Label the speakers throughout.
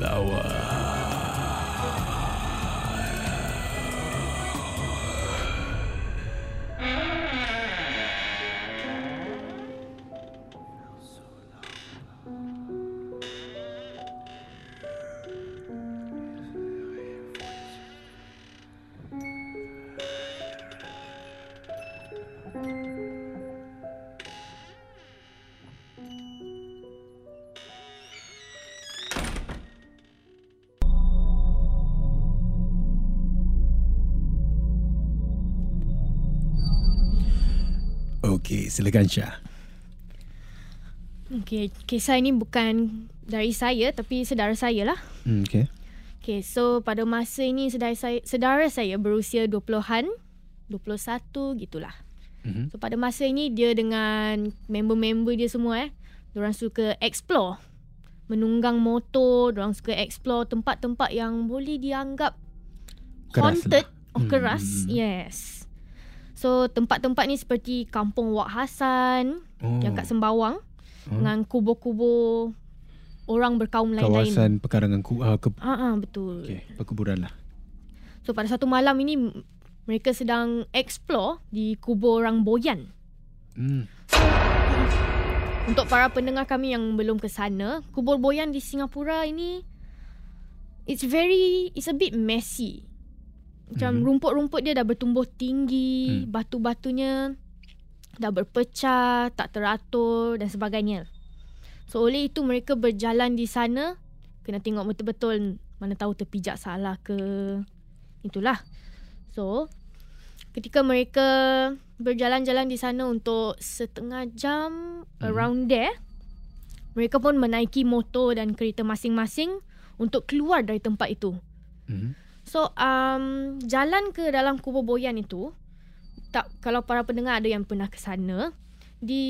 Speaker 1: Lawa.
Speaker 2: Okey, silakan Syah.
Speaker 3: Okay, kisah ini bukan dari saya tapi saudara saya lah.
Speaker 2: Hmm, okey.
Speaker 3: Okay, so pada masa ini saudara saya, saudara saya berusia 20-an, 21 gitulah.
Speaker 2: Mhm.
Speaker 3: So pada masa ini dia dengan member-member dia semua eh, orang suka explore. Menunggang motor, orang suka explore tempat-tempat yang boleh dianggap
Speaker 2: Keras
Speaker 3: haunted.
Speaker 2: lah.
Speaker 3: Oh,
Speaker 2: Hmm.
Speaker 3: keras. Yes. So tempat-tempat ni seperti Kampung Wak Hassan
Speaker 2: Oh,
Speaker 3: yang kat Sembawang
Speaker 2: Oh.
Speaker 3: dengan kubur-kubur orang berkaum lain-lain.
Speaker 2: kawasan pekarangan ku, uh, ke,
Speaker 3: Ha ah betul.
Speaker 2: okay, perkuburan lah.
Speaker 3: So pada satu malam ini mereka sedang explore di kubur orang Boyan.
Speaker 2: Hmm.
Speaker 3: Untuk para pendengar kami yang belum ke sana, kubur Boyan di Singapura ini it's very it's a bit messy. Macam
Speaker 2: Mhm.
Speaker 3: rumput-rumput dia dah bertumbuh tinggi,
Speaker 2: Hmm.
Speaker 3: batu-batunya dah berpecah, tak teratur dan sebagainya. So oleh itu mereka berjalan di sana kena tengok betul-betul mana tahu terpijak salah ke itulah. So ketika mereka berjalan-jalan di sana untuk setengah jam
Speaker 2: Mhm.
Speaker 3: around there mereka pun menaiki motor dan kereta masing-masing untuk keluar dari tempat itu.
Speaker 2: Hmm.
Speaker 3: So um, jalan ke dalam kubur Boyan itu tak kalau para pendengar ada yang pernah ke sana di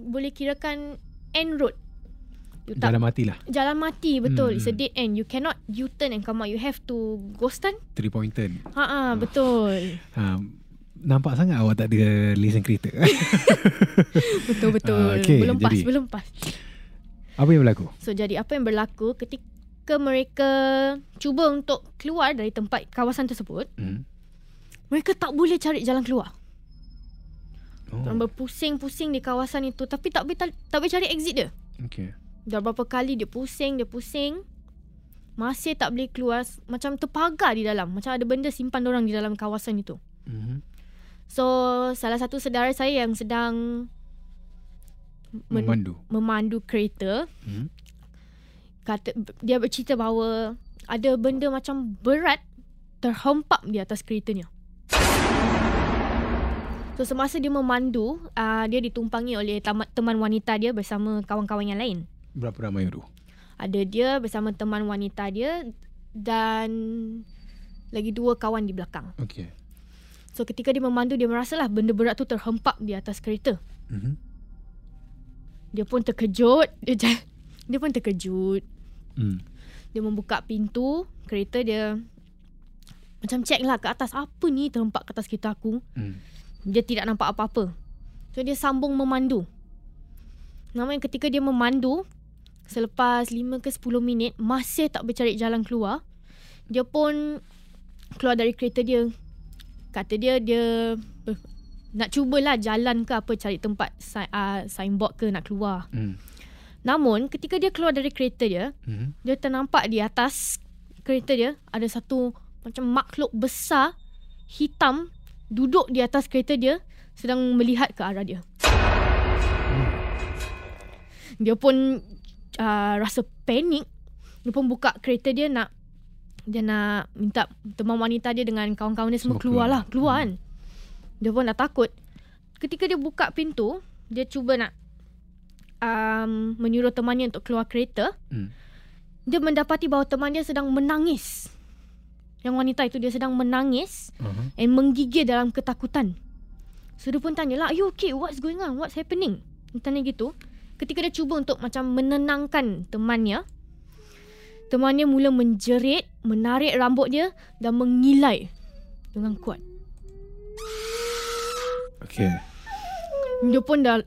Speaker 3: boleh kirakan end road. You tak,
Speaker 2: Jalan matilah.
Speaker 3: jalan mati betul.
Speaker 2: Hmm,
Speaker 3: It's a
Speaker 2: hmm.
Speaker 3: dead end. You cannot U-turn and come out. You have to ghost turn.
Speaker 2: Three point turn.
Speaker 3: Ha ah betul.
Speaker 2: Ha, nampak sangat awak tak ada lesen kereta.
Speaker 3: Betul betul.
Speaker 2: Ah, okey,
Speaker 3: belum pas, belum pas.
Speaker 2: Apa yang berlaku?
Speaker 3: So jadi apa yang berlaku ketika mereka cuba untuk keluar dari tempat kawasan tersebut,
Speaker 2: Hmm.
Speaker 3: mereka tak boleh cari jalan keluar.
Speaker 2: Oh,
Speaker 3: Orang berpusing-pusing di kawasan itu tapi tak boleh tak, tak boleh cari exit dia.
Speaker 2: okay.
Speaker 3: Dah berapa kali dia pusing, dia pusing. Masih tak boleh keluar macam terpagar di dalam. Macam ada benda simpan orang di dalam kawasan itu.
Speaker 2: Hmm.
Speaker 3: So salah satu saudara saya yang sedang men-
Speaker 2: Memandu.
Speaker 3: memandu kereta
Speaker 2: Hmm.
Speaker 3: Kata dia bercerita bahawa ada benda macam berat terhempap di atas keretanya. So semasa dia memandu, uh, dia ditumpangi oleh tam- teman wanita dia bersama kawan-kawan yang lain.
Speaker 2: Berapa ramai tu?
Speaker 3: Ada dia bersama teman wanita dia dan lagi dua kawan di belakang.
Speaker 2: Okay.
Speaker 3: So ketika dia memandu dia merasalah benda berat tu terhempap di atas kereta.
Speaker 2: Mhm.
Speaker 3: Dia pun terkejut. Dia dia pun terkejut.
Speaker 2: Hmm.
Speaker 3: Dia membuka pintu kereta dia macam check lah ke atas apa ni terhempak ke atas kereta aku.
Speaker 2: Hmm.
Speaker 3: Dia tidak nampak apa-apa. So dia sambung memandu. Namanya ketika dia memandu selepas 5 ke 10 minit masih tak bercari jalan keluar, dia pun keluar dari kereta dia. Kata dia dia eh, nak cubalah jalan ke apa cari tempat uh, signboard ke nak keluar.
Speaker 2: Hmm.
Speaker 3: Namun ketika dia keluar dari kereta dia,
Speaker 2: Mhm.
Speaker 3: dia ternampak di atas kereta dia ada satu macam makhluk besar hitam duduk di atas kereta dia sedang melihat ke arah dia. Dia pun uh, rasa panik. Dia pun buka kereta dia nak dia nak minta teman wanita dia dengan kawan-kawan dia semua,
Speaker 2: Semua
Speaker 3: keluar
Speaker 2: keluar.
Speaker 3: keluar kan. Dia pun dah takut. Ketika dia buka pintu, dia cuba nak um, menyuruh temannya untuk keluar kereta
Speaker 2: Hmm.
Speaker 3: dia mendapati bahawa teman dia sedang menangis. Yang wanita itu dia sedang menangis
Speaker 2: Aha.
Speaker 3: and menggigil dalam ketakutan. So dia pun tanya lah, are you okay? What's going on? What's happening? Dia tanya gitu. Ketika dia cuba untuk macam menenangkan temannya, temannya mula menjerit, menarik rambut dia dan mengilai dengan kuat.
Speaker 2: Okay.
Speaker 3: Dia pun dah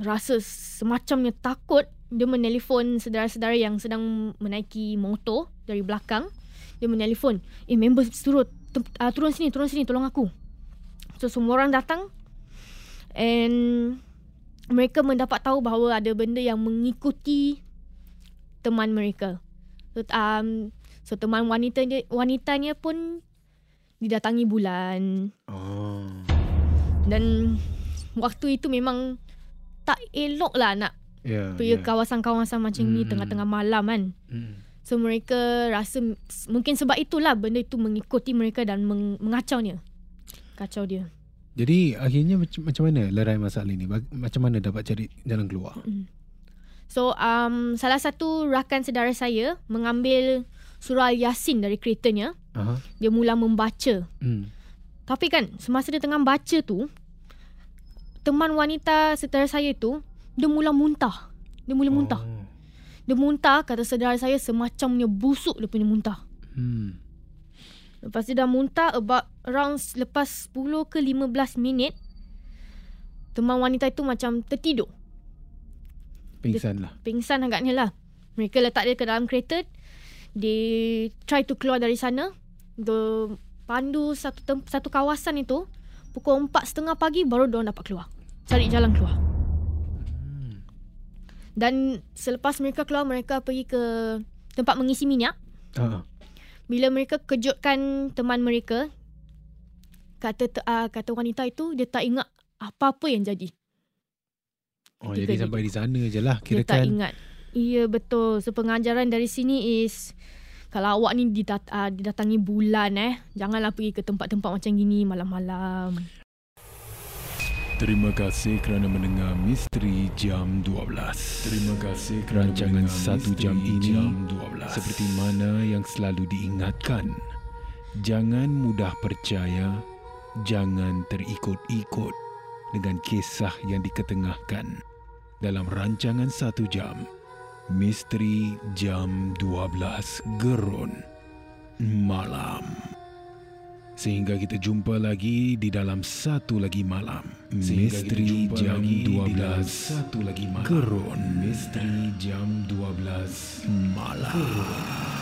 Speaker 3: rasa semacamnya takut. Dia menelpon saudara-saudara yang sedang menaiki motor dari belakang. Dia menelpon, eh member turun, tu- uh, turun sini, turun sini, tolong aku. So semua orang datang and mereka mendapat tahu bahawa ada benda yang mengikuti teman mereka. So, um, so teman wanita dia, wanitanya pun didatangi bulan.
Speaker 2: Oh.
Speaker 3: Dan waktu itu memang tak elok lah nak
Speaker 2: Ya.
Speaker 3: pergi
Speaker 2: ya.
Speaker 3: kawasan-kawasan macam ni
Speaker 2: Hmm.
Speaker 3: tengah-tengah malam kan.
Speaker 2: Hmm.
Speaker 3: So mereka rasa mungkin sebab itulah benda itu mengikuti mereka dan meng, mengacaunya. Kacau dia.
Speaker 2: Jadi akhirnya macam, macam mana lerai masalah ini? Macam mana dapat cari jalan keluar?
Speaker 3: So um, salah satu rakan saudara saya mengambil surah Yasin dari keretanya.
Speaker 2: Aha.
Speaker 3: Dia mula membaca.
Speaker 2: Hmm.
Speaker 3: Tapi kan semasa dia tengah baca tu teman wanita saudara saya tu dia mula muntah. Dia mula muntah.
Speaker 2: Oh.
Speaker 3: Dia muntah kata saudara saya semacamnya busuk dia punya muntah.
Speaker 2: Hmm.
Speaker 3: Lepas dia dah muntah about around lepas 10 ke 15 minit teman wanita itu macam tertidur.
Speaker 2: Pingsan lah.
Speaker 3: Pingsan agaknya lah. Mereka letak dia ke dalam kereta. They try to keluar dari sana. Dia pandu satu tem- satu kawasan itu. Pukul 4.30 pagi baru dia dapat keluar. Cari jalan keluar. Dan selepas mereka keluar, mereka pergi ke tempat mengisi minyak.
Speaker 2: Ah.
Speaker 3: Bila mereka kejutkan teman mereka, kata uh, kata wanita itu dia tak ingat apa-apa yang jadi.
Speaker 2: Oh,
Speaker 3: Ketika
Speaker 2: jadi sampai di sana je lah.
Speaker 3: Dia tak
Speaker 2: Kirakan
Speaker 3: ingat. Ya betul. So pengajaran dari sini is kalau awak ni didat- uh, didatangi bulan eh, janganlah pergi ke tempat-tempat macam gini malam-malam.
Speaker 1: Terima kasih kerana mendengar Misteri Jam 12. Terima kasih kerana
Speaker 2: Rancangan
Speaker 1: mendengar
Speaker 2: satu
Speaker 1: Misteri
Speaker 2: jam ini
Speaker 1: Jam 12.
Speaker 2: seperti mana yang selalu diingatkan. Jangan mudah percaya, jangan terikut-ikut dengan kisah yang diketengahkan dalam rancangan satu jam. Misteri Jam 12 Gerun Malam. Sehingga kita jumpa lagi di dalam satu lagi malam.
Speaker 1: Sehingga
Speaker 2: Misteri Jam
Speaker 1: lagi di
Speaker 2: 12
Speaker 1: dalam satu lagi malam.
Speaker 2: Gerun
Speaker 1: Misteri Jam 12
Speaker 2: Malam. Malam.